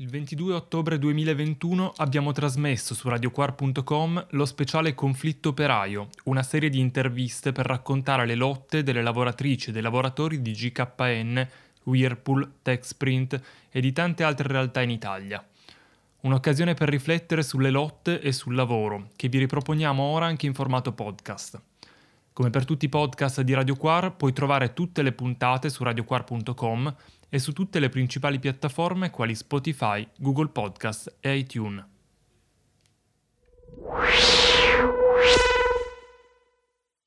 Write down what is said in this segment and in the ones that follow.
Il 22 ottobre 2021 abbiamo trasmesso su radioquar.com lo speciale Conflitto operaio, una serie di interviste per raccontare le lotte delle lavoratrici e dei lavoratori di GKN, Whirlpool, Techsprint e di tante altre realtà in Italia. Un'occasione per riflettere sulle lotte e sul lavoro, che vi riproponiamo ora anche in formato podcast. Come per tutti i podcast di Radio Quar, puoi trovare tutte le puntate su radioquar.com e su tutte le principali piattaforme quali Spotify, Google Podcast e iTunes.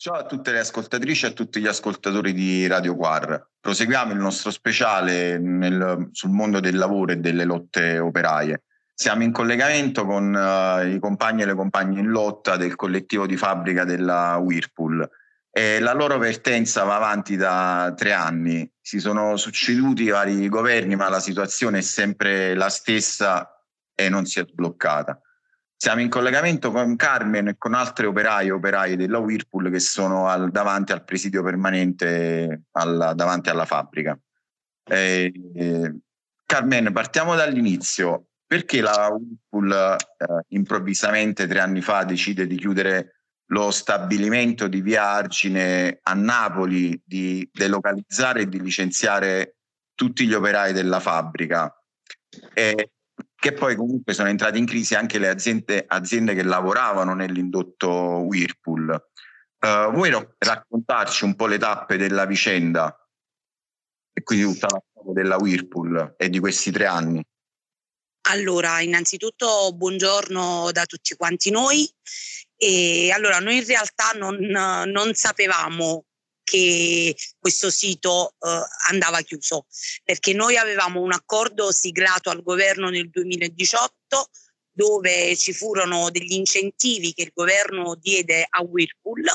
Ciao a tutte le ascoltatrici e a tutti gli ascoltatori di Radio Quar. Proseguiamo il nostro speciale nel, sul mondo del lavoro e delle lotte operaie. Siamo in collegamento con uh, i compagni e le compagne in lotta del collettivo di fabbrica della Whirlpool. E la loro vertenza va avanti da tre anni. Si sono succeduti vari governi, ma la situazione è sempre la stessa e non si è bloccata. Siamo in collegamento con Carmen e con altri operai e operaie della Whirlpool che sono al, davanti al presidio permanente alla, davanti alla fabbrica. Eh, eh, Carmen, partiamo dall'inizio. Perché la Whirlpool eh, improvvisamente tre anni fa decide di chiudere lo stabilimento di Via Argine a Napoli di delocalizzare e di licenziare tutti gli operai della fabbrica, e che poi comunque sono entrate in crisi anche le aziende, aziende che lavoravano nell'indotto Whirlpool. Uh, vuoi raccontarci un po' le tappe della vicenda e quindi tutta la storia della Whirlpool e di questi tre anni? Allora, innanzitutto buongiorno da tutti quanti noi. E allora noi in realtà non, non sapevamo che questo sito eh, andava chiuso perché noi avevamo un accordo siglato al governo nel 2018 dove ci furono degli incentivi che il governo diede a Whirlpool,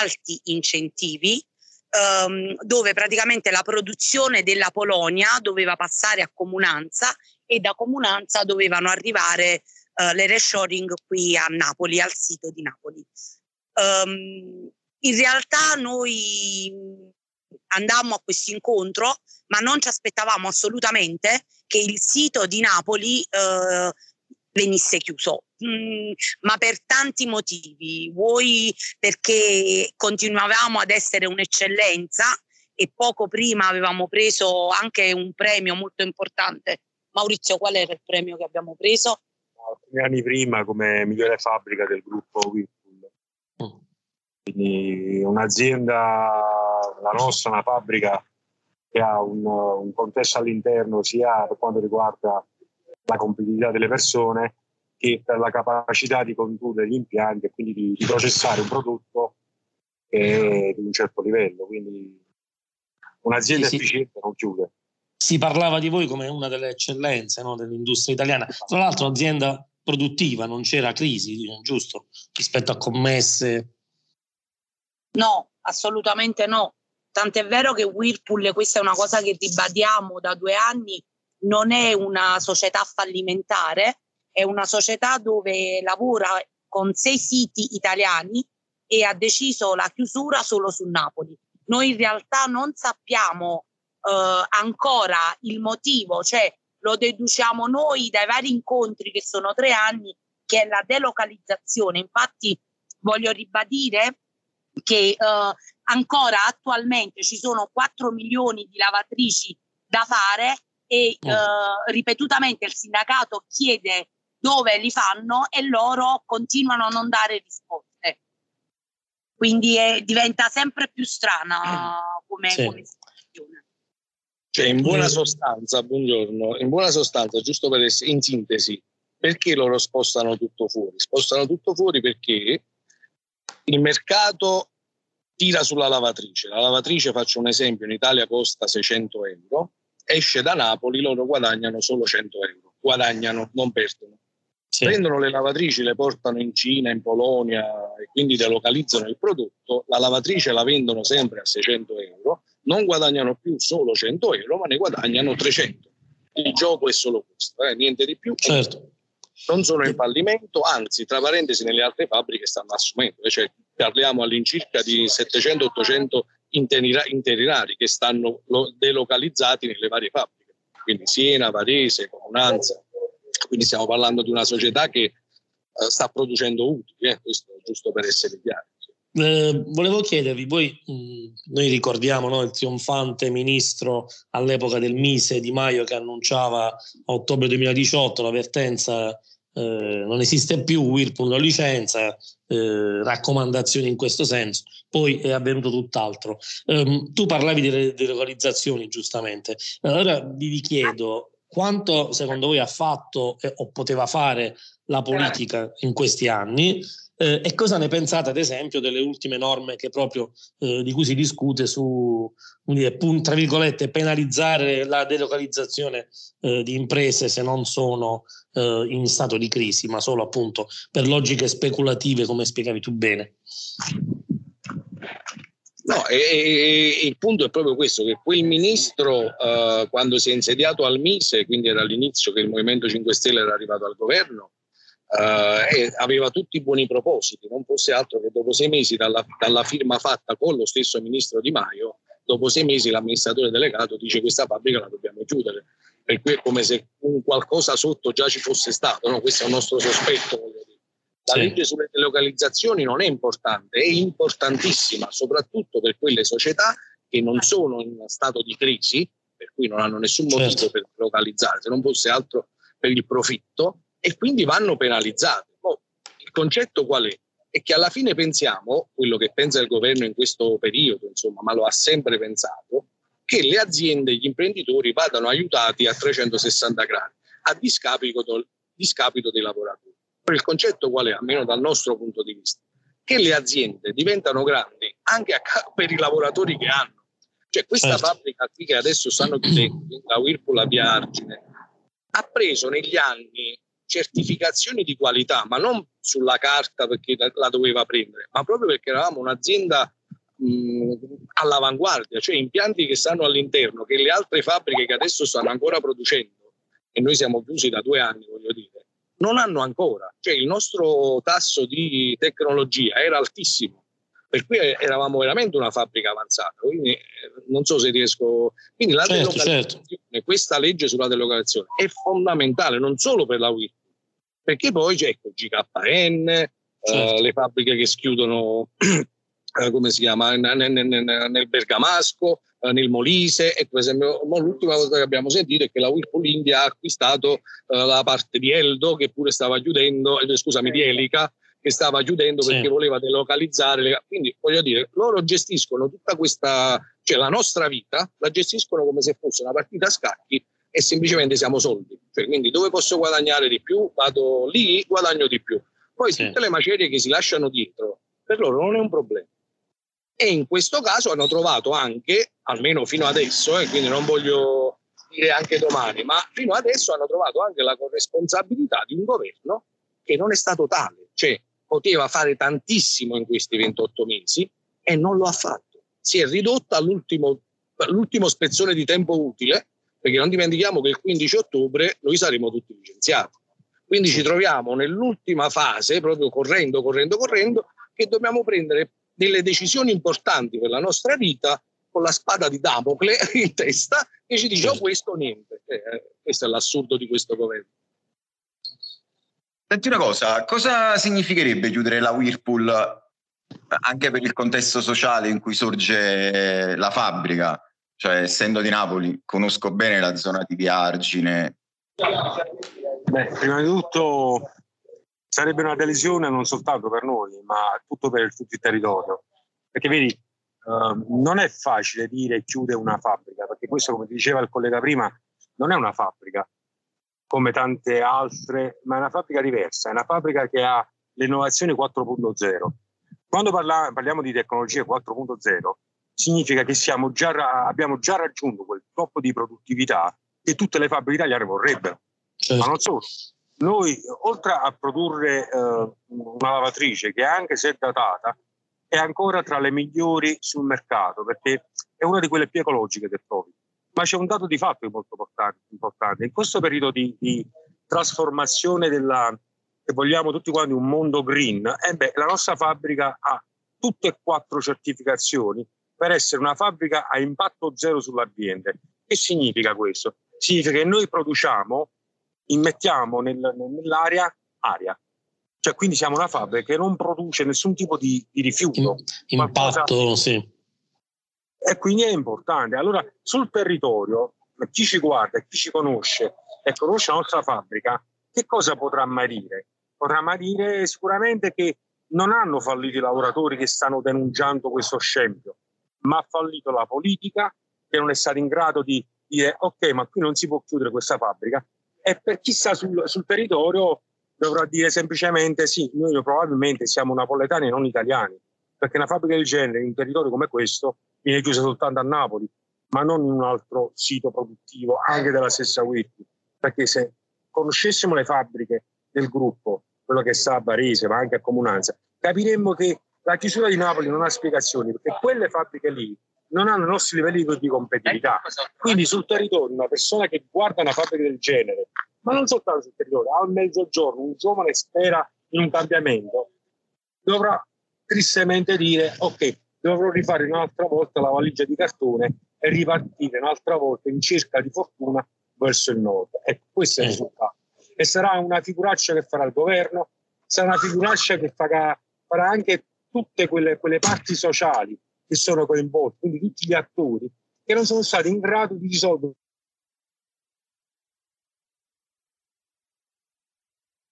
alti incentivi, ehm, dove praticamente la produzione della Polonia doveva passare a comunanza e da comunanza dovevano arrivare uh, le reshoring qui a Napoli, al sito di Napoli. Um, in realtà noi andammo a questo incontro, ma non ci aspettavamo assolutamente che il sito di Napoli uh, venisse chiuso, mm, ma per tanti motivi. Vuoi perché continuavamo ad essere un'eccellenza e poco prima avevamo preso anche un premio molto importante. Maurizio, qual era il premio che abbiamo preso? Alcuni anni prima come migliore fabbrica del gruppo Whirlpool. Mm. Quindi un'azienda, la nostra, una fabbrica che ha un, un contesto all'interno sia per quanto riguarda la competitività delle persone che per la capacità di condurre gli impianti e quindi di, di processare un prodotto che è di un certo livello. Quindi un'azienda sì, efficiente sì. non chiude si parlava di voi come una delle eccellenze no, dell'industria italiana. Tra l'altro un'azienda produttiva, non c'era crisi, giusto? Rispetto a commesse. No, assolutamente no. Tant'è vero che Whirlpool, questa è una cosa che ribadiamo da due anni, non è una società fallimentare, è una società dove lavora con sei siti italiani e ha deciso la chiusura solo su Napoli. Noi in realtà non sappiamo eh, ancora il motivo, cioè lo deduciamo noi dai vari incontri che sono tre anni, che è la delocalizzazione. Infatti voglio ribadire che eh, ancora attualmente ci sono 4 milioni di lavatrici da fare e mm. eh, ripetutamente il sindacato chiede dove li fanno e loro continuano a non dare risposte. Quindi è, diventa sempre più strana mm. come, sì. come. Cioè, in buona sostanza, buongiorno, in buona sostanza, giusto per essere in sintesi, perché loro spostano tutto fuori? Spostano tutto fuori perché il mercato tira sulla lavatrice. La lavatrice, faccio un esempio, in Italia costa 600 euro, esce da Napoli, loro guadagnano solo 100 euro. Guadagnano, non perdono. Sì. Prendono le lavatrici, le portano in Cina, in Polonia e quindi delocalizzano il prodotto. La lavatrice la vendono sempre a 600 euro non guadagnano più solo 100 euro, ma ne guadagnano 300. Il gioco è solo questo, eh? niente di più. Certo. Non sono in fallimento, anzi, tra parentesi, nelle altre fabbriche stanno assumendo, cioè parliamo all'incirca di 700-800 interinari che stanno delocalizzati nelle varie fabbriche. quindi Siena, Varese, Comunanza. Quindi stiamo parlando di una società che eh, sta producendo utili, eh, questo giusto per essere chiari. Eh, volevo chiedervi, voi, mh, noi ricordiamo no, il trionfante ministro all'epoca del Mise Di Maio che annunciava a ottobre 2018 l'avvertenza eh, non esiste più, Whirlpool lo licenza, eh, raccomandazioni in questo senso, poi è avvenuto tutt'altro. Um, tu parlavi di, di localizzazioni giustamente, allora vi chiedo quanto secondo voi ha fatto o poteva fare la politica in questi anni eh, e cosa ne pensate, ad esempio, delle ultime norme proprio, eh, di cui si discute su, dire, tra virgolette, penalizzare la delocalizzazione eh, di imprese se non sono eh, in stato di crisi, ma solo appunto per logiche speculative, come spiegavi tu bene? No, e, e, il punto è proprio questo, che quel ministro uh, quando si è insediato al Mise, quindi era all'inizio che il Movimento 5 Stelle era arrivato al governo, eh, aveva tutti i buoni propositi, non fosse altro che dopo sei mesi dalla, dalla, firma fatta con lo stesso ministro Di Maio, dopo sei mesi l'amministratore delegato dice questa fabbrica la dobbiamo chiudere, per cui è come se un qualcosa sotto già ci fosse stato, no? questo è un nostro sospetto. La sì. legge sulle delocalizzazioni non è importante, è importantissima soprattutto per quelle società che non sono in stato di crisi, per cui non hanno nessun motivo certo. per localizzare, se non fosse altro per il profitto, e quindi vanno penalizzate. Oh, il concetto qual è? È che alla fine pensiamo, quello che pensa il governo in questo periodo, insomma, ma lo ha sempre pensato, che le aziende e gli imprenditori vadano aiutati a 360 gradi, a discapito, discapito dei lavoratori. Però il concetto qual è, almeno dal nostro punto di vista? Che le aziende diventano grandi anche a, per i lavoratori che hanno. Cioè questa certo. fabbrica qui che adesso stanno chiudendo, la Whirlpool a Via Argine, ha preso negli anni certificazioni di qualità, ma non sulla carta perché la doveva prendere, ma proprio perché eravamo un'azienda mh, all'avanguardia, cioè impianti che stanno all'interno, che le altre fabbriche che adesso stanno ancora producendo, e noi siamo chiusi da due anni, voglio dire, non hanno ancora. Cioè il nostro tasso di tecnologia era altissimo, per cui eravamo veramente una fabbrica avanzata. Quindi eh, non so se riesco. Quindi la certo, delocalizzazione, certo. questa legge sulla delocalizzazione è fondamentale non solo per la WIP, perché poi c'è ecco, GKN, eh, certo. eh, le fabbriche che schiudono, eh, come si chiama, nel, nel, nel Bergamasco, eh, nel Molise. E per esempio, l'ultima cosa che abbiamo sentito è che la Whirlpool India ha acquistato eh, la parte di Eldo, che pure stava chiudendo, eh, scusami, di Elica, che stava chiudendo perché sì. voleva delocalizzare. Le... Quindi voglio dire, loro gestiscono tutta questa, cioè la nostra vita, la gestiscono come se fosse una partita a scacchi e semplicemente siamo soldi. Cioè, quindi dove posso guadagnare di più, vado lì, guadagno di più. Poi sì. tutte le macerie che si lasciano dietro, per loro non è un problema. E in questo caso hanno trovato anche, almeno fino adesso, eh, quindi non voglio dire anche domani, ma fino adesso hanno trovato anche la corresponsabilità di un governo che non è stato tale, cioè poteva fare tantissimo in questi 28 mesi e non lo ha fatto. Si è ridotta all'ultimo, all'ultimo spezzone di tempo utile perché non dimentichiamo che il 15 ottobre noi saremo tutti licenziati. Quindi ci troviamo nell'ultima fase, proprio correndo, correndo, correndo, che dobbiamo prendere delle decisioni importanti per la nostra vita con la spada di Damocle in testa che ci dice oh, questo o niente. Eh, questo è l'assurdo di questo governo. Senti una cosa, cosa significherebbe chiudere la Whirlpool anche per il contesto sociale in cui sorge la fabbrica? Cioè, essendo di Napoli, conosco bene la zona di Via Argine. Beh, prima di tutto sarebbe una delesione non soltanto per noi, ma tutto per tutto il territorio. Perché vedi, eh, non è facile dire chiude una fabbrica, perché questo, come diceva il collega prima, non è una fabbrica come tante altre, ma è una fabbrica diversa, è una fabbrica che ha l'innovazione 4.0. Quando parla, parliamo di tecnologie 4.0, significa che già, abbiamo già raggiunto quel troppo di produttività che tutte le fabbriche italiane vorrebbero. Certo. Ma non solo. Noi, oltre a produrre eh, una lavatrice che anche se è datata, è ancora tra le migliori sul mercato perché è una di quelle più ecologiche che trovi. Ma c'è un dato di fatto molto importante. In questo periodo di, di trasformazione della, se vogliamo tutti quanti un mondo green, eh beh, la nostra fabbrica ha tutte e quattro certificazioni per essere una fabbrica a impatto zero sull'ambiente. Che significa questo? Significa che noi produciamo, immettiamo nel, nell'aria aria. Cioè, quindi siamo una fabbrica che non produce nessun tipo di, di rifiuto. Impatto, qualcosa... sì. E quindi è importante. Allora, sul territorio, chi ci guarda, chi ci conosce e conosce la nostra fabbrica, che cosa potrà mai dire? Potrà mai dire sicuramente che non hanno fallito i lavoratori che stanno denunciando questo scempio, ma ha fallito la politica che non è stata in grado di dire ok, ma qui non si può chiudere questa fabbrica. E per chi sta sul, sul territorio dovrà dire semplicemente sì, noi probabilmente siamo napoletani e non italiani, perché una fabbrica del genere in un territorio come questo viene chiusa soltanto a Napoli, ma non in un altro sito produttivo, anche della stessa Whirlpool, perché se conoscessimo le fabbriche del gruppo, quello che sta a Barese, ma anche a Comunanza, capiremmo che la chiusura di Napoli non ha spiegazioni, perché quelle fabbriche lì non hanno i nostri livelli di competitività. Quindi sul territorio una persona che guarda una fabbrica del genere ma non soltanto sul territorio, al mezzogiorno un giovane spera in un cambiamento, dovrà tristemente dire ok, dovrò rifare un'altra volta la valigia di cartone e ripartire un'altra volta in cerca di fortuna verso il nord. Ecco, questo è il risultato. E sarà una figuraccia che farà il governo, sarà una figuraccia che farà, farà anche tutte quelle, quelle parti sociali che sono coinvolte, quindi tutti gli attori che non sono stati in grado di risolvere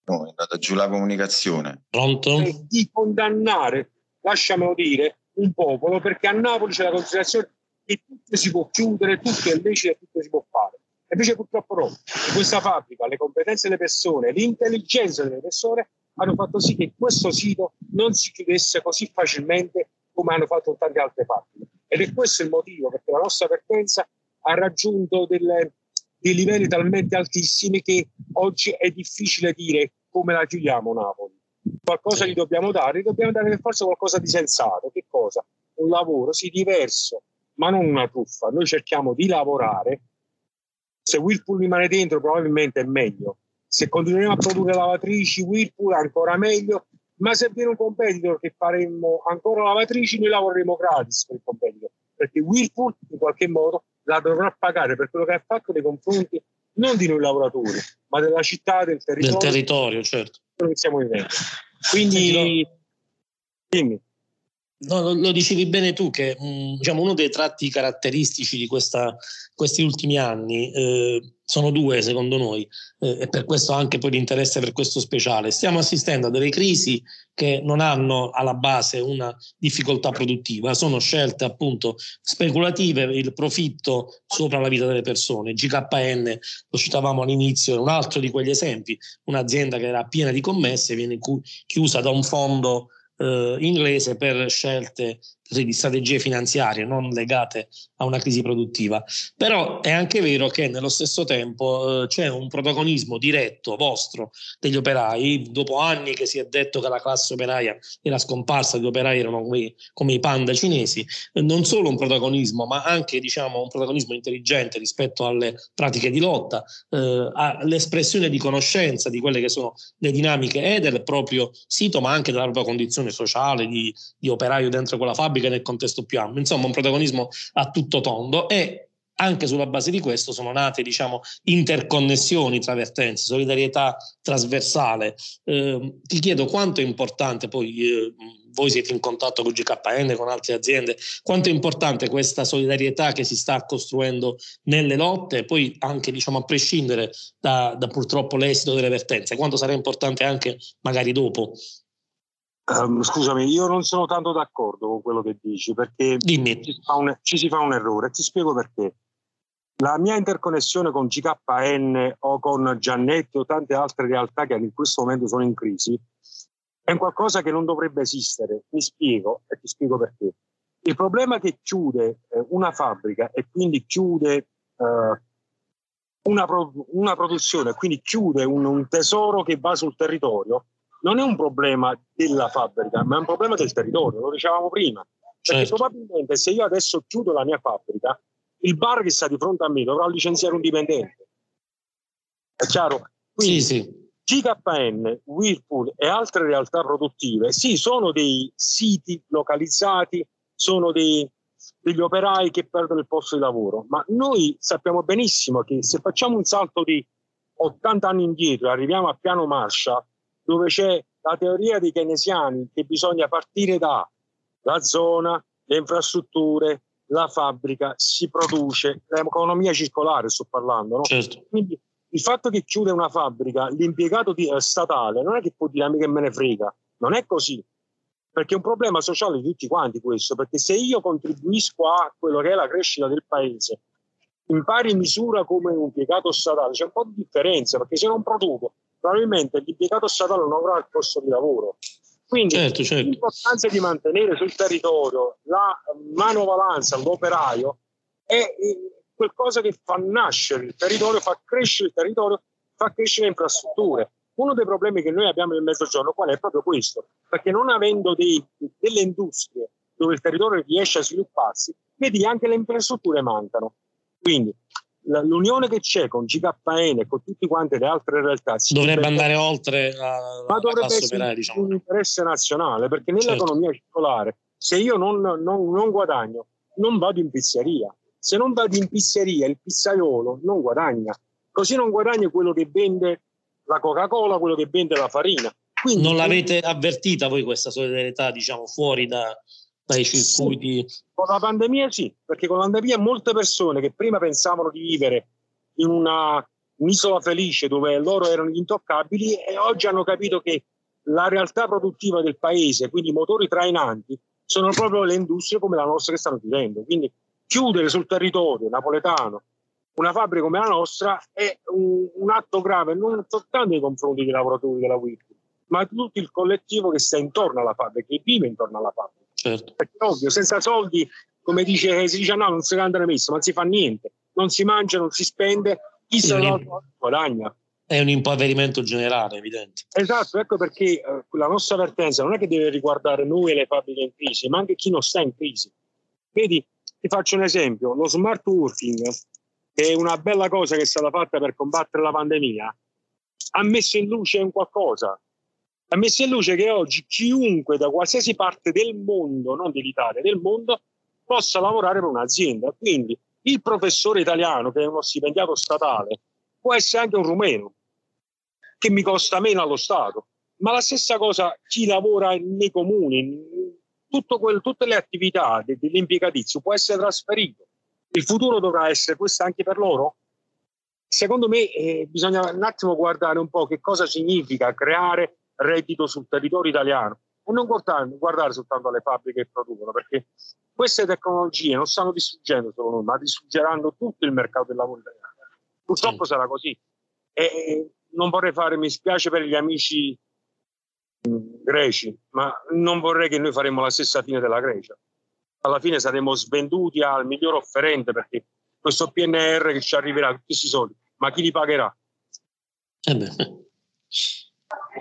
No, è andata giù la comunicazione. Pronto? Di condannare, lasciamelo dire, un popolo perché a Napoli c'è la considerazione che tutto si può chiudere, tutto è lecito e tutto si può fare. E invece purtroppo no. In questa fabbrica le competenze delle persone, l'intelligenza delle persone hanno fatto sì che questo sito non si chiudesse così facilmente come hanno fatto tante altre fabbriche. Ed è questo il motivo perché la nostra vertenza ha raggiunto delle, dei livelli talmente altissimi che oggi è difficile dire come la chiudiamo Napoli. Qualcosa gli dobbiamo dare, gli dobbiamo dare per forza qualcosa di sensato. Che cosa? Un lavoro, sì, diverso, ma non una truffa. Noi cerchiamo di lavorare. Se Whirlpool rimane dentro, probabilmente è meglio. Se continuiamo a produrre lavatrici, Whirlpool ancora meglio. Ma se viene un competitor che faremo ancora lavatrici, noi lavoreremo gratis per il competitor. Perché Whirlpool, in qualche modo, la dovrà pagare per quello che ha fatto nei confronti non di noi lavoratori, ma della città, del territorio. Del territorio, certo. Stiamo vivendo. Quindi, dimmi. No, lo, lo, dicevi bene tu che mh, mm, diciamo, uno dei tratti caratteristici di questa, questi ultimi anni eh, sono due secondo noi eh, e per questo anche poi l'interesse per questo speciale. Stiamo assistendo a delle crisi che non hanno alla base una difficoltà produttiva, sono scelte appunto speculative, il profitto sopra la vita delle persone. GKN, lo citavamo all'inizio, è un altro di quegli esempi, un'azienda che era piena di commesse, viene chiusa da un fondo eh, inglese per scelte di strategie finanziarie non legate a una crisi produttiva. Però è anche vero che nello stesso tempo eh, c'è un protagonismo diretto vostro degli operai. Dopo anni che si è detto che la classe operaia era scomparsa, gli operai erano come, come i panda cinesi, eh, non solo un protagonismo, ma anche diciamo, un protagonismo intelligente rispetto alle pratiche di lotta, eh, all'espressione di conoscenza di quelle che sono le dinamiche e del proprio sito, ma anche della propria condizione sociale di, di operaio dentro quella fabbrica fabbrica nel contesto più ampio, insomma un protagonismo a tutto tondo e anche sulla base di questo sono nate diciamo, interconnessioni tra vertenze, solidarietà trasversale. Eh, ti chiedo quanto è importante, poi eh, voi siete in contatto con GKN, con altre aziende, quanto è importante questa solidarietà che si sta costruendo nelle lotte, poi anche diciamo, a prescindere da, da purtroppo l'esito delle vertenze, quanto sarà importante anche magari dopo. Um, scusami, io non sono tanto d'accordo con quello che dici perché ci si, un, ci si, fa un, errore. Ti spiego perché. La mia interconnessione con GKN o con Giannetti o tante altre realtà che in questo momento sono in crisi è qualcosa che non dovrebbe esistere. Mi spiego e ti spiego perché. Il problema che chiude eh, una fabbrica e quindi chiude eh, una, pro- una, produzione, quindi chiude un, un tesoro che va sul territorio non è un problema della fabbrica, ma è un problema del territorio, lo dicevamo prima. Perché certo. probabilmente se io adesso chiudo la mia fabbrica, il bar che sta di fronte a me dovrà licenziare un dipendente. È chiaro? Quindi, sì, sì. GKN, Whirlpool e altre realtà produttive, sì, sono dei siti localizzati, sono dei, degli operai che perdono il posto di lavoro, ma noi sappiamo benissimo che se facciamo un salto di 80 anni indietro e arriviamo a piano Marshall, dove c'è la teoria dei keynesiani che bisogna partire da la zona, le infrastrutture, la fabbrica, si produce, l'economia circolare sto parlando, no? certo. Quindi il fatto che chiude una fabbrica, l'impiegato di, eh, statale non è che può dire a me che me ne frega, non è così, perché è un problema sociale di tutti quanti questo, perché se io contribuisco a quello che è la crescita del paese, in pari misura come un impiegato statale, c'è un po' di differenza, perché se non produco, probabilmente l'impiegato statale non avrà il posto di lavoro. Quindi certo, certo. l'importanza di mantenere sul territorio la manovalanza, l'operaio, è qualcosa che fa nascere il territorio, fa crescere il territorio, fa crescere le infrastrutture. Uno dei problemi che noi abbiamo nel mezzogiorno qual è proprio questo, perché non avendo dei, delle industrie dove il territorio riesce a svilupparsi, vedi anche le infrastrutture mancano. Quindi l'unione che c'è con GKN e con tutte quante le altre realtà dovrebbe andare oltre la, ma dovrebbe essere diciamo. un interesse nazionale perché nell'economia certo. circolare se io non, non, non, guadagno non vado in pizzeria se non vado in pizzeria il pizzaiolo non guadagna così non guadagna quello che vende la Coca Cola quello che vende la farina Quindi, non l'avete avvertita voi questa solidarietà diciamo fuori da, dai circuiti. Sì, con la pandemia sì, perché con la pandemia molte persone che prima pensavano di vivere in una, un'isola felice dove loro erano intoccabili e oggi hanno capito che la realtà produttiva del paese, quindi i motori trainanti, sono proprio le industrie come la nostra che stanno chiudendo. Quindi chiudere sul territorio napoletano una fabbrica come la nostra è un, un atto grave non soltanto nei confronti dei lavoratori della WIP, ma tutto il collettivo che sta intorno alla fabbrica, che vive intorno alla fabbrica. Certo. Perché ovvio, senza soldi, come dice, si dice no, non si canta messo, ma non si fa niente, non si mangia, non si spende, chi se lo guadagna. È un impoverimento generale, evidente. Esatto, ecco perché eh, la nostra avvertenza non è che deve riguardare noi e le fabbriche in crisi, ma anche chi non sta in crisi. Vedi, ti faccio un esempio, lo smart working, che è una bella cosa che è stata fatta per combattere la pandemia, ha messo in luce un qualcosa, ha messo in luce che oggi chiunque da qualsiasi parte del mondo, non dell'Italia, del mondo, possa lavorare per un'azienda. Quindi il professore italiano, che è uno stipendiato statale, può essere anche un rumeno, che mi costa meno allo Stato. Ma la stessa cosa chi lavora nei comuni, quel, tutte le attività dell'impiegatizio può essere trasferito. Il futuro dovrà essere questo anche per loro? Secondo me eh, bisogna un attimo guardare un po' che cosa significa creare reddito sul territorio italiano e non guardare, guardare soltanto alle fabbriche che producono, perché queste tecnologie non stanno distruggendo solo noi, ma distruggeranno tutto il mercato del lavoro italiano. Purtroppo sì. sarà così. E non vorrei fare, mi spiace per gli amici mm, greci, ma non vorrei che noi faremo la stessa fine della Grecia. Alla fine saremo svenduti al miglior offerente perché questo PNR che ci arriverà tutti questi soldi, ma chi li pagherà? Eh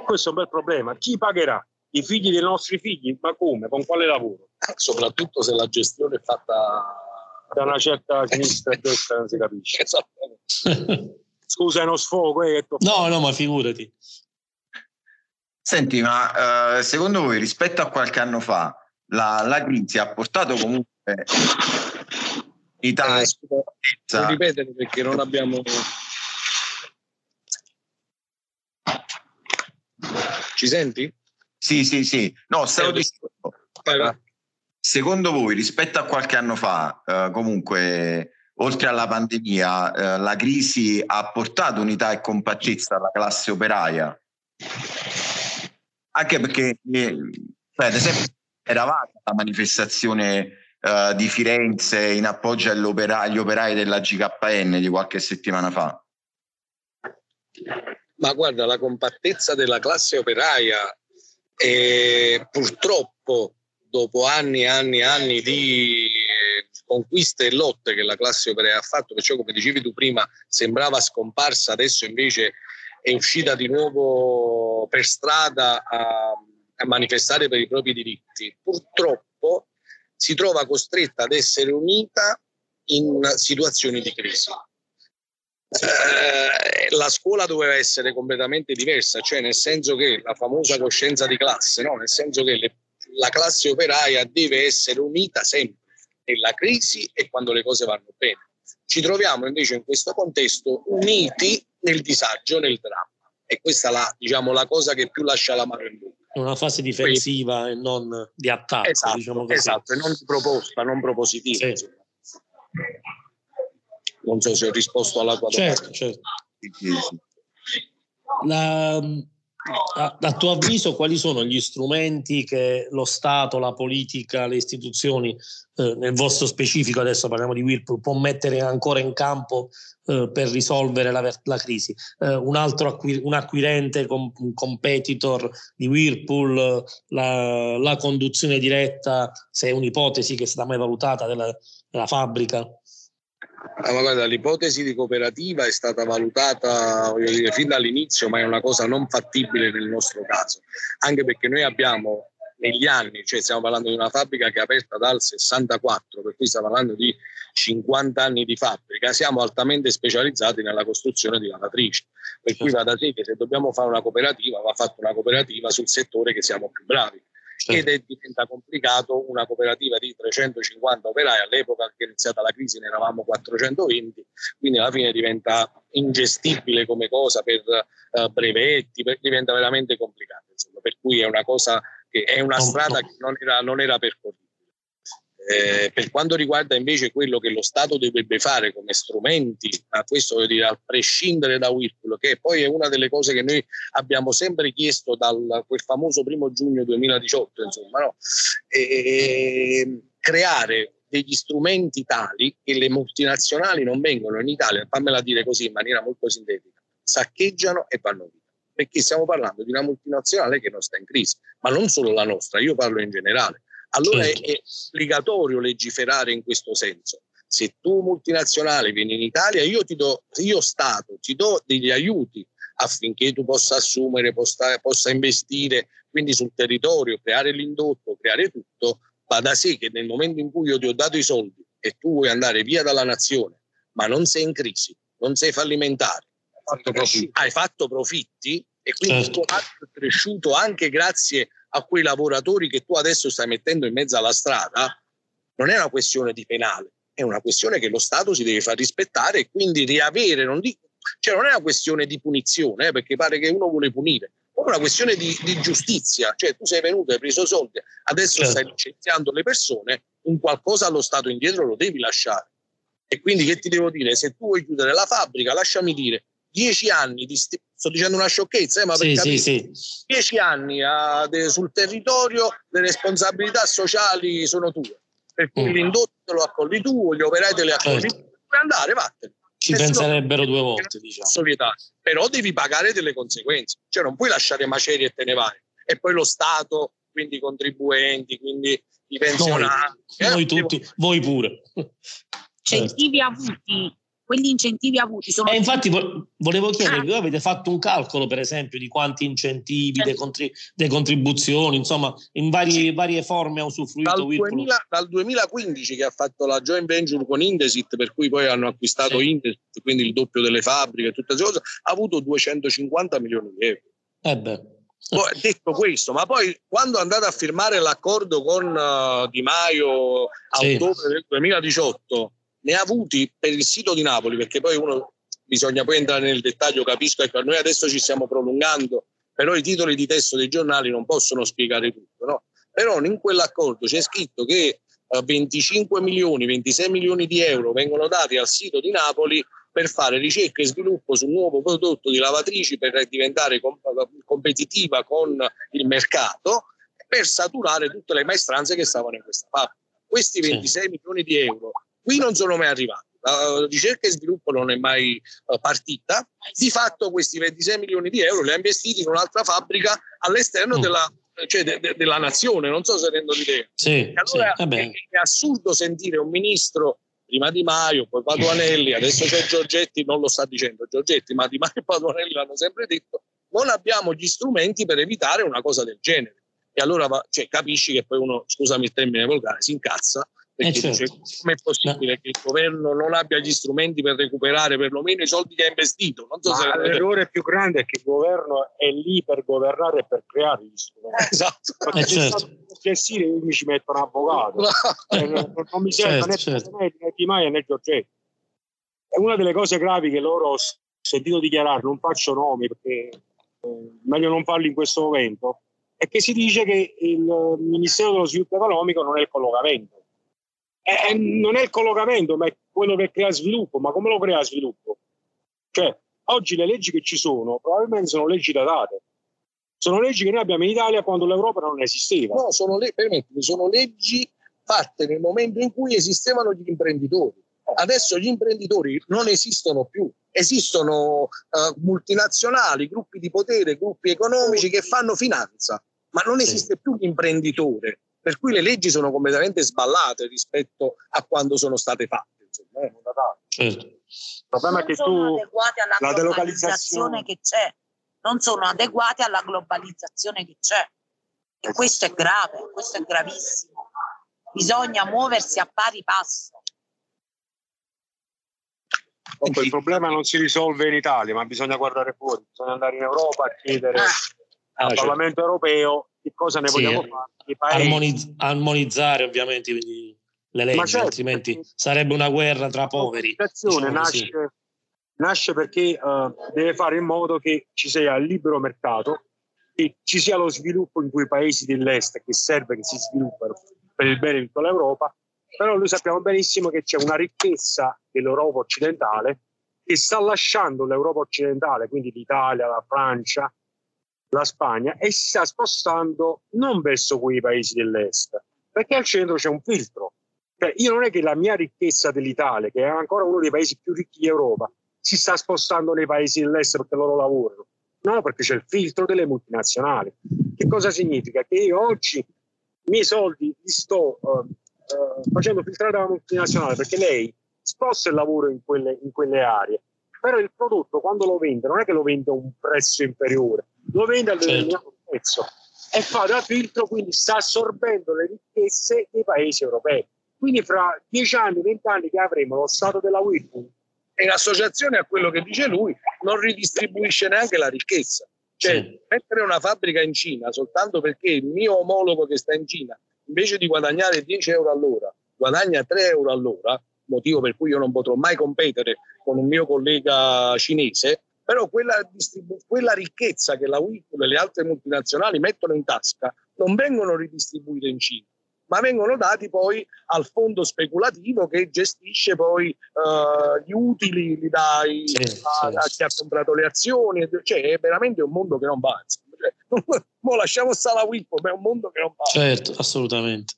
questo è un bel problema. Chi pagherà? I figli dei nostri figli? Ma come? Con quale lavoro? Soprattutto se la gestione è fatta da una certa sinistra e destra, non si capisce. Esattamente. Scusa, è uno sfogo. Eh, no, no, ma figurati. Senti, ma uh, secondo voi rispetto a qualche anno fa la, la crisi ha portato comunque l'Italia... Eh, scusa, ripetere perché non abbiamo Ci senti? Sì, sì, sì. No, stavo eh, dicendo. Secondo voi, rispetto a qualche anno fa, eh, comunque, oltre alla pandemia, eh, la crisi ha portato unità e compattezza alla classe operaia? Anche perché, eh, cioè, ad esempio, eravate alla manifestazione eh, di Firenze in appoggio agli operai della GKN di qualche settimana fa. Ma guarda, la compattezza della classe operaia e purtroppo dopo anni e anni e anni di conquiste e lotte che la classe operaia ha fatto, perciò come dicevi tu prima sembrava scomparsa, adesso invece è uscita di nuovo per strada a, a manifestare per i propri diritti. Purtroppo si trova costretta ad essere unita in situazioni di crisi eh, la scuola doveva essere completamente diversa, cioè nel senso che la famosa coscienza di classe, no? nel senso che le, la classe operaia deve essere unita sempre, nella crisi e quando le cose vanno bene. Ci troviamo invece in questo contesto uniti nel disagio, nel dramma. E questa è la, diciamo, la cosa che più lascia la mano in bocca. Una fase difensiva Quindi, e non di attacco. Esatto, diciamo esatto e non di proposta, non propositiva. Sì. Non so se ho risposto alla tua certo, domanda. Certo. La, a, a, tuo avviso, quali sono gli strumenti che lo Stato, la politica, le istituzioni, eh, nel vostro specifico, adesso parliamo di Whirlpool, può mettere ancora in campo eh, per risolvere la, la crisi? Eh, un altro acqui, un acquirente, com, un competitor di Whirlpool, la, la, conduzione diretta, se è un'ipotesi che è stata mai valutata della, della fabbrica? Ah, ma guarda, l'ipotesi di cooperativa è stata valutata dire, fin dall'inizio, ma è una cosa non fattibile nel nostro caso, anche perché noi abbiamo negli anni, cioè stiamo parlando di una fabbrica che è aperta dal 64, per cui stiamo parlando di 50 anni di fabbrica, siamo altamente specializzati nella costruzione di lavatrici, per cui va da sé che se dobbiamo fare una cooperativa va fatta una cooperativa sul settore che siamo più bravi. Ed è, diventa complicato una cooperativa di 350 operai, all'epoca che è iniziata la crisi ne eravamo 420, quindi alla fine diventa ingestibile come cosa per uh, brevetti, per, diventa veramente complicato, insomma, per cui è una cosa che è una strada che non era, non era percorribile. Eh, per quanto riguarda invece quello che lo Stato dovrebbe fare come strumenti, a questo voglio dire, a prescindere da Whirlpool, che poi è una delle cose che noi abbiamo sempre chiesto dal quel famoso primo giugno 2018, insomma, no? e, creare degli strumenti tali che le multinazionali non vengono in Italia, fammela dire così in maniera molto sintetica, saccheggiano e vanno via. Perché stiamo parlando di una multinazionale che non sta in crisi, ma non solo la nostra, io parlo in generale allora certo. è, è obbligatorio legiferare in questo senso. Se tu multinazionale vieni in Italia, io ti do, io Stato, ti do degli aiuti affinché tu possa assumere, possa, possa investire, quindi sul territorio, creare l'indotto, creare tutto, va da sé che nel momento in cui io ti ho dato i soldi e tu vuoi andare via dalla nazione, ma non sei in crisi, non sei fallimentare, hai fatto profitti, hai fatto profitti e quindi certo. il tuo è cresciuto anche grazie a quei lavoratori che tu adesso stai mettendo in mezzo alla strada, non è una questione di penale, è una questione che lo Stato si deve far rispettare e quindi riavere, non, dico, cioè non è una questione di punizione, eh, perché pare che uno vuole punire, è una questione di, di, giustizia, cioè tu sei venuto, hai preso soldi, adesso certo. stai licenziando le persone, un qualcosa allo Stato indietro lo devi lasciare. E quindi che ti devo dire? Se tu vuoi chiudere la fabbrica, lasciami dire, dieci anni di, sti- sto dicendo una sciocchezza, eh, ma per sì, capire, sì, sì. dieci anni a, de, sul territorio, le responsabilità sociali sono tue. Per cui mm. l'indotto lo accolli tu, gli operai te li accolli certo. tu, puoi andare, vattene. Ci Nessuno penserebbero due volte, diciamo. Però devi pagare delle conseguenze, cioè non puoi lasciare macerie e te ne vai. E poi lo Stato, quindi i contribuenti, quindi i pensionati. Noi, eh, noi tutti, voi pure. Incentivi avuti quegli incentivi avuti sono... Eh, infatti volevo chiedervi, voi avete fatto un calcolo per esempio di quanti incentivi, certo. contri- le contribuzioni, insomma, in vari, sì. varie forme ha usufruito dal, 2000, dal 2015 che ha fatto la joint venture con Indesit, per cui poi hanno acquistato sì. Indesit, quindi il doppio delle fabbriche e tutte queste cose, ha avuto 250 milioni di euro. Eh beh. Poi, detto questo, ma poi quando andate a firmare l'accordo con uh, Di Maio a sì. ottobre del 2018 ne ha avuti per il sito di Napoli, perché poi uno bisogna poi entrare nel dettaglio, capisco, ecco, noi adesso ci stiamo prolungando, però i titoli di testo dei giornali non possono spiegare tutto, no? Però in quell'accordo c'è scritto che 25 eh, milioni, 26 milioni di euro vengono dati al sito di Napoli per fare ricerca e sviluppo su un nuovo prodotto di lavatrici per diventare competitiva con il mercato per saturare tutte le maestranze che stavano in questa fabbrica. Questi 26 sì. milioni di euro Qui non sono mai arrivati. La ricerca e sviluppo non è mai uh, partita. Di fatto questi 26 milioni di euro li ha investiti in un'altra fabbrica all'esterno mm. della, cioè de, de, della nazione, non so se rendo l'idea. Sì, allora sì, è, è, assurdo sentire un ministro, prima Di Maio, poi Paduanelli, adesso c'è Giorgetti, non lo sta dicendo Giorgetti, ma Di Maio e Paduanelli l'hanno sempre detto, non abbiamo gli strumenti per evitare una cosa del genere. E allora cioè, capisci che poi uno, scusami il termine volgare, si incazza Perché eh certo. come è possibile no. che il governo non abbia gli strumenti per recuperare perlomeno i soldi che ha investito? Non so l'errore più grande è che il governo è lì per governare e per creare gli strumenti. Eh, esatto. Perché eh, se certo. gestire mi ci mettono avvocato. No. Eh, non, non, mi serve certo, né certo. né, né Di Maia né Giorgetti. È una delle cose gravi che loro ho sentito dichiarare, non faccio nomi perché eh, meglio non farli in questo momento, è che si dice che il Ministero dello Sviluppo Economico non è il collocamento è, non è il collocamento, ma è quello che crea sviluppo. Ma come lo crea sviluppo? Cioè, oggi le leggi che ci sono probabilmente sono leggi datate. Sono leggi che noi abbiamo in Italia quando l'Europa non esisteva. No, sono, le, sono leggi fatte nel momento in cui esistevano gli imprenditori. Adesso gli imprenditori non esistono più, esistono uh, multinazionali, gruppi di potere, gruppi economici che fanno finanza, ma non esiste più l'imprenditore per cui le leggi sono completamente sballate rispetto a quando sono state fatte. Insomma, eh, certo. Il problema è che tu la delocalizzazione che c'è, non sono adeguate alla globalizzazione che c'è. E questo è grave, questo è gravissimo. Bisogna muoversi a pari passo. Comunque, il problema non si risolve in Italia, ma bisogna guardare fuori, bisogna andare in Europa a chiedere ah. al certo. Parlamento europeo che cosa ne sì, vogliamo eh, fare. Armoniz- armonizzare ovviamente le leggi, certo, altrimenti sarebbe una guerra tra poveri. Diciamo nasce, nasce, perché uh, deve fare in modo che ci sia il libero mercato, che ci sia lo sviluppo in quei paesi dell'est che serve che si sviluppano per il bene di tutta l'Europa, però noi sappiamo benissimo che c'è una ricchezza dell'Europa occidentale che sta lasciando l'Europa occidentale, quindi l'Italia, la Francia, la Spagna e si sta spostando non verso quei paesi dell'est, perché al centro c'è un filtro. Cioè, io non è che la mia ricchezza dell'Italia, che è ancora uno dei paesi più ricchi d'Europa, si sta spostando nei paesi dell'est perché loro lavorano. No, perché c'è il filtro delle multinazionali. Che cosa significa? Che io oggi i miei soldi li sto uh, uh, facendo filtrare dalla multinazionale perché lei sposta il lavoro in quelle, in quelle aree, però il prodotto quando lo vende non è che lo vende a un prezzo inferiore, lo vende al certo. prezzo e fa da filtro, quindi sta assorbendo le ricchezze dei paesi europei. Quindi fra dieci anni, vent'anni che avremo lo stato della Whirlpool e l'associazione a quello che dice lui non ridistribuisce neanche la ricchezza. Cioè, sì. mettere una fabbrica in Cina soltanto perché il mio omologo che sta in Cina, invece di guadagnare 10 euro all'ora, guadagna 3 euro all'ora, motivo per cui io non potrò mai competere con un mio collega cinese, però quella, distribu- quella ricchezza che la Whirlpool e le altre multinazionali mettono in tasca non vengono ridistribuite in Cina, ma vengono dati poi al fondo speculativo che gestisce poi uh, gli utili, li dai sì, a, sì. a, chi ha comprato le azioni, cioè è veramente un mondo che non va. Cioè, mo lasciamo stare la Whirlpool, ma è un mondo che non va. Certo, assolutamente.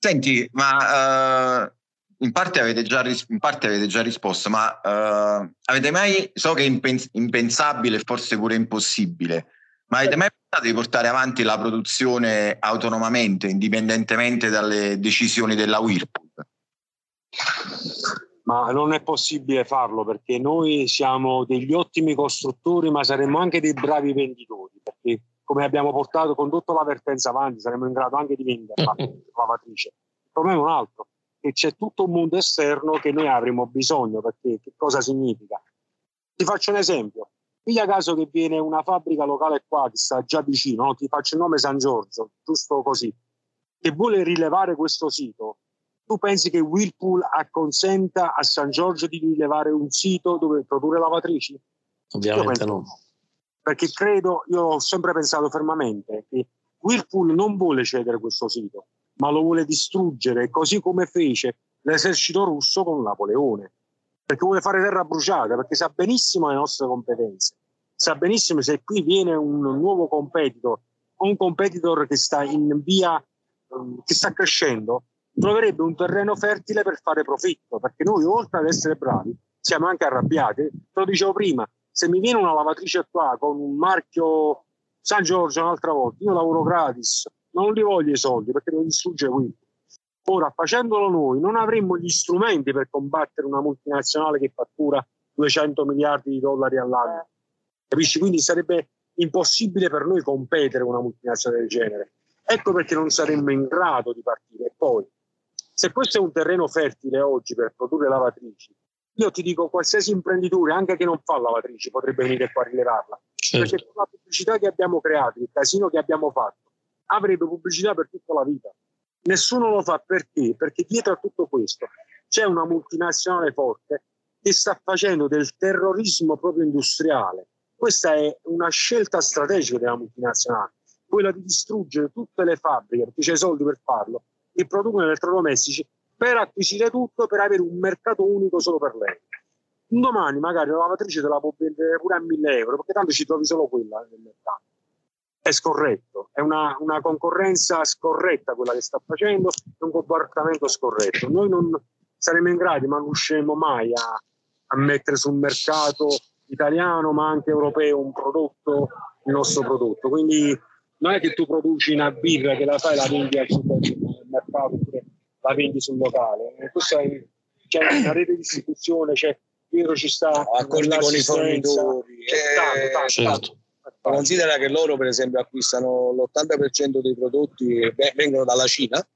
Senti, ma uh, in parte avete già, in parte avete già risposto, ma uh, avete mai, so che è impens- impensabile, forse pure impossibile, ma avete mai pensato di portare avanti la produzione autonomamente, indipendentemente dalle decisioni della Whirlpool? Ma non è possibile farlo perché noi siamo degli ottimi costruttori, ma saremmo anche dei bravi venditori, perché come abbiamo portato, condotto la vertenza avanti, saremmo in grado anche di vendere la lavatrice. Il problema è un altro che c'è tutto un mondo esterno che noi avremo bisogno, perché che cosa significa? Ti faccio un esempio. Piglia caso che viene una fabbrica locale qua, che sta già vicino, no? ti faccio il nome San Giorgio, giusto così, che vuole rilevare questo sito. Tu pensi che Whirlpool acconsenta a San Giorgio di rilevare un sito dove produrre lavatrici? Ovviamente no. Perché credo, io ho sempre pensato fermamente che Whirlpool non vuole cedere questo sito ma lo vuole distruggere, così come fece l'esercito russo con Napoleone, perché vuole fare terra bruciata, perché sa benissimo le nostre competenze, sa benissimo se qui viene un nuovo competitor, un competitor che sta in via, um, che sta crescendo, troverebbe un terreno fertile per fare profitto, perché noi oltre ad essere bravi siamo anche arrabbiati. Te lo dicevo prima, se mi viene una lavatrice qua con un marchio San Giorgio un'altra volta, io lavoro gratis, non li voglio i soldi perché devo distruggere qui. Ora, facendolo noi, non avremmo gli strumenti per combattere una multinazionale che fattura 200 miliardi di dollari all'anno. Capisci? Quindi sarebbe impossibile per noi competere con una multinazionale del genere. Ecco perché non saremmo in grado di partire. E poi, Se questo è un terreno fertile oggi per produrre lavatrici, io ti dico qualsiasi imprenditore, anche che non fa lavatrici, potrebbe venire qua a rilevarla. Certo. Perché con la pubblicità che abbiamo creato, il casino che abbiamo fatto, avrebbe pubblicità per tutta la vita. Nessuno lo fa perché? Perché dietro a tutto questo c'è una multinazionale forte che sta facendo del terrorismo proprio industriale. Questa è una scelta strategica della multinazionale, quella di distruggere tutte le fabbriche, perché c'è i soldi per farlo, che producono elettrodomestici per acquisire tutto, per avere un mercato unico solo per lei. Un domani magari la lavatrice te la può vendere pure a 1000 euro, perché tanto ci trovi solo quella nel mercato. È scorretto, è una, una concorrenza scorretta quella che sta facendo, è un comportamento scorretto. Noi non saremo in grado, ma non riusciremo mai a, a mettere sul mercato italiano ma anche europeo un prodotto, il nostro prodotto. Quindi non è che tu produci una birra che la fai e la vendi al supermercato oppure la vendi sul locale. Questa è, c'è una rete di distribuzione, c'è Piero ci sta accordi con i fornitori. Eh, certo. Considera che loro, per esempio, acquistano l'80% dei prodotti che vengono dalla Cina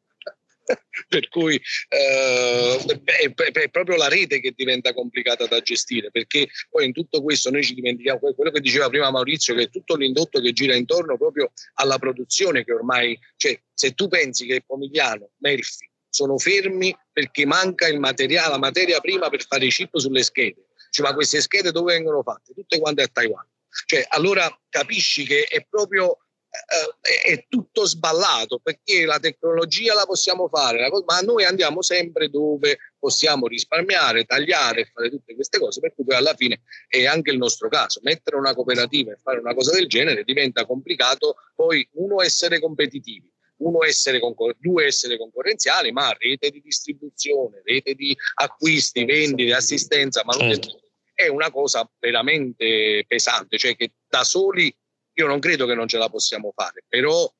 per cui eh, è, è, proprio la rete che diventa complicata da gestire perché poi in tutto questo noi ci dimentichiamo quello che diceva prima Maurizio che è tutto l'indotto che gira intorno proprio alla produzione che ormai cioè se tu pensi che Pomigliano, Melfi sono fermi perché manca il materiale, la materia prima per fare i chip sulle schede cioè, ma queste schede dove vengono fatte? Tutte quante a Taiwan cioè, allora capisci che è proprio eh, è tutto sballato perché la tecnologia la possiamo fare, ma noi andiamo sempre dove possiamo risparmiare, tagliare e fare tutte queste cose, per cui poi alla fine è anche il nostro caso. Mettere una cooperativa e fare una cosa del genere diventa complicato, poi uno essere competitivi, uno essere concor- due essere concorrenziali, ma rete di distribuzione, rete di acquisti, vendite, assistenza, manutenzione. È una cosa veramente pesante, cioè che da soli io non credo che non ce la possiamo fare, però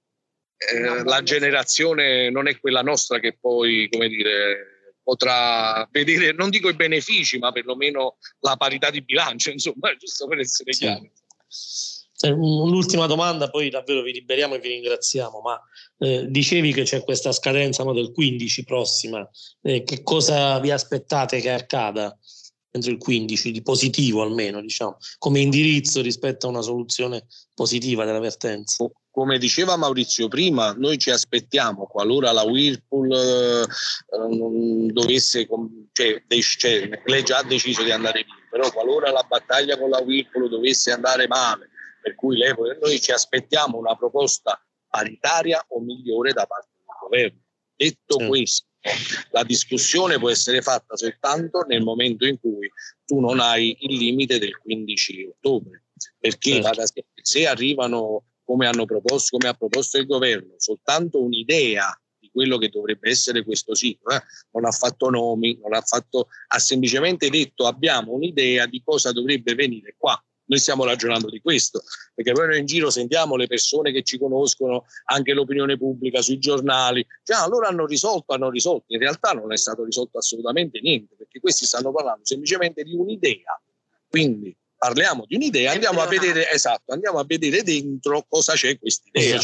eh, la generazione non è quella nostra che poi, come dire, potrà vedere, non dico i benefici, ma perlomeno la parità di bilancio, insomma, giusto per essere sì. chiari. L'ultima domanda, poi davvero vi liberiamo e vi ringraziamo, ma eh, dicevi che c'è questa scadenza no, del 15 prossima, eh, che cosa vi aspettate che accada? Entro il 15 di positivo almeno, diciamo, come indirizzo rispetto a una soluzione positiva della vertenza. Come diceva Maurizio prima, noi ci aspettiamo qualora la Whirlpool eh, dovesse, cioè, cioè, lei già ha deciso di andare via, però qualora la battaglia con la Whirlpool dovesse andare male, per cui lei, noi ci aspettiamo una proposta paritaria o migliore da parte del governo. Detto sì. questo, la discussione può essere fatta soltanto nel momento in cui tu non hai il limite del 15 ottobre, perché certo. se arrivano come, hanno proposto, come ha proposto il governo soltanto un'idea di quello che dovrebbe essere questo sito, eh? non ha fatto nomi, non ha, fatto, ha semplicemente detto abbiamo un'idea di cosa dovrebbe venire qua noi stiamo ragionando di questo, perché poi noi in giro sentiamo le persone che ci conoscono, anche l'opinione pubblica sui giornali, cioè loro hanno risolto, hanno risolto, in realtà non è stato risolto assolutamente niente, perché questi stanno parlando semplicemente di un'idea. Quindi parliamo di un'idea, andiamo a vedere, esatto, andiamo a vedere dentro cosa c'è quest'idea.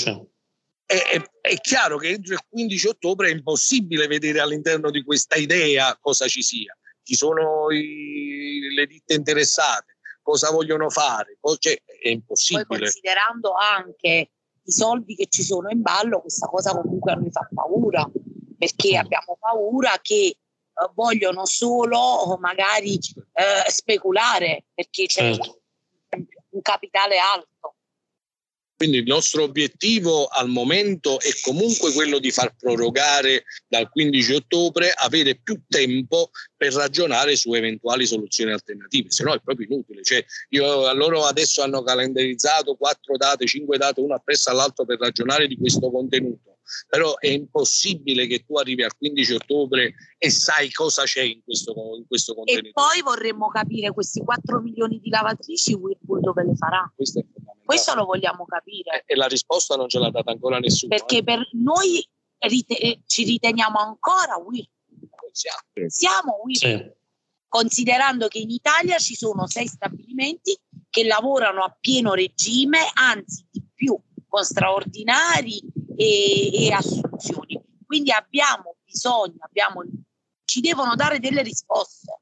È, è, è, chiaro che entro il 15 ottobre è impossibile vedere all'interno di questa idea cosa ci sia. Ci sono i, le ditte interessate, cosa vogliono fare, cioè, è impossibile. Poi considerando anche i soldi che ci sono in ballo, questa cosa comunque a noi fa paura, perché mm. abbiamo paura che uh, vogliono solo magari uh, speculare, perché c'è certo. un, un capitale alto. Quindi il nostro obiettivo al momento è comunque quello di far prorogare dal 15 ottobre, avere più tempo per ragionare su eventuali soluzioni alternative, se no è proprio inutile. Cioè, io, loro adesso hanno calendarizzato quattro date, cinque date, una appresso all'altro per ragionare di questo contenuto, però è impossibile che tu arrivi al 15 ottobre e sai cosa c'è in questo, in questo contenuto. E poi vorremmo capire questi 4 milioni di lavatrici Whirlpool dove le farà. Questo è questo lo vogliamo capire. E la risposta non ce l'ha data ancora nessuno. Perché eh? per noi rite- eh, ci riteniamo ancora Whirlpool. Siamo, Siamo Whirlpool. Sì. Considerando che in Italia ci sono sei stabilimenti che lavorano a pieno regime, anzi di più, con straordinari e, e assunzioni. Quindi abbiamo bisogni, abbiamo, ci devono dare delle risposte.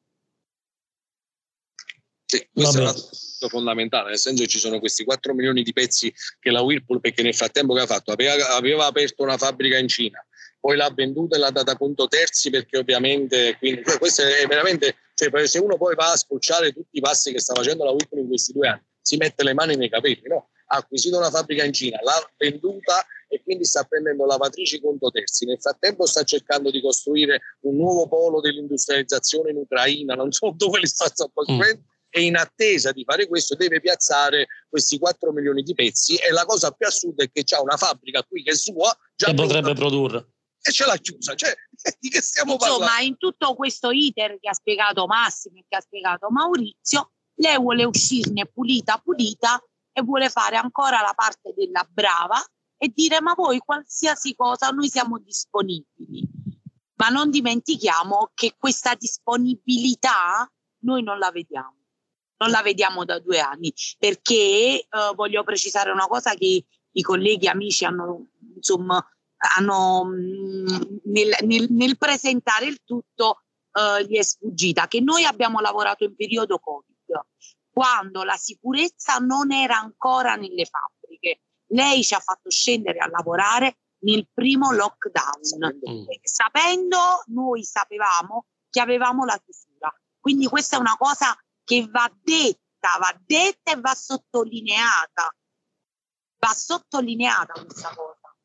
Sì, questo Vabbè. è un aspetto fondamentale, nel senso che ci sono questi 4 milioni di pezzi che la Whirlpool, perché nel frattempo che ha fatto, aveva, aveva aperto una fabbrica in Cina, poi l'ha venduta e l'ha data conto terzi perché ovviamente, quindi, cioè, questo è veramente, cioè, se uno poi va a spulciare tutti i passi che sta facendo la Whirlpool in questi due anni, si mette le mani nei capelli, no? Ha acquisito una fabbrica in Cina, l'ha venduta e quindi sta prendendo lavatrici conto terzi. Nel frattempo sta cercando di costruire un nuovo polo dell'industrializzazione in Ucraina, non so dove li sta costruendo. Mm. E in attesa di fare questo deve piazzare questi 4 milioni di pezzi e la cosa più assurda è che c'ha una fabbrica qui che è sua già che potrebbe produrre. E ce l'ha chiusa cioè di che stiamo Insomma, parlando? in tutto questo iter che ha spiegato Massimo e che ha spiegato Maurizio lei vuole uscirne pulita pulita e vuole fare ancora la parte della brava e dire ma voi qualsiasi cosa noi siamo disponibili ma non dimentichiamo che questa disponibilità noi non la vediamo non la vediamo da due anni. Perché eh, voglio precisare una cosa che i colleghi amici hanno insomma hanno mm, nel, nel, nel, presentare il tutto eh, gli è sfuggita che noi abbiamo lavorato in periodo covid quando la sicurezza non era ancora nelle fabbriche lei ci ha fatto scendere a lavorare nel primo lockdown mm. sapendo noi sapevamo che avevamo la chiusura quindi questa è una cosa che va detta, va detta e va sottolineata. Va sottolineata questa cosa.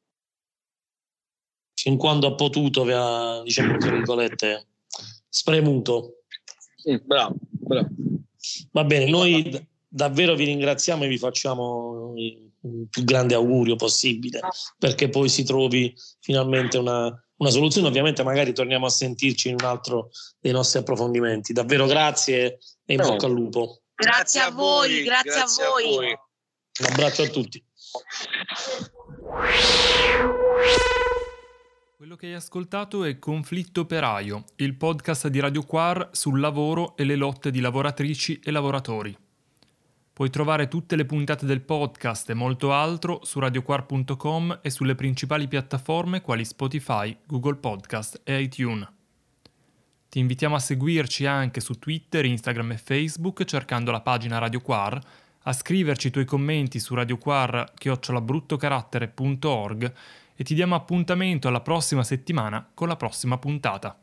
Fin quando ha potuto, aveva, diciamo, tra virgolette, spremuto. Sì, bravo, bravo. Va bene, noi davvero vi ringraziamo e vi facciamo più grande augurio possibile perché poi si trovi finalmente una, una soluzione. Ovviamente magari torniamo a sentirci in un altro dei nostri approfondimenti. Davvero grazie e in bocca al lupo. Grazie, a voi, grazie, grazie a, voi. a voi. Un abbraccio a tutti. Quello che hai ascoltato è Conflitto operaio, il podcast di Radio Quar sul lavoro e le lotte di lavoratrici e lavoratori. Puoi trovare tutte le puntate del podcast e molto altro su radioquar.com e sulle principali piattaforme quali Spotify, Google Podcast e iTunes. Ti invitiamo a seguirci anche su Twitter, Instagram e Facebook cercando la pagina Radio Quar, a scriverci i tuoi commenti su radioquar.org e ti diamo appuntamento alla prossima settimana con la prossima puntata.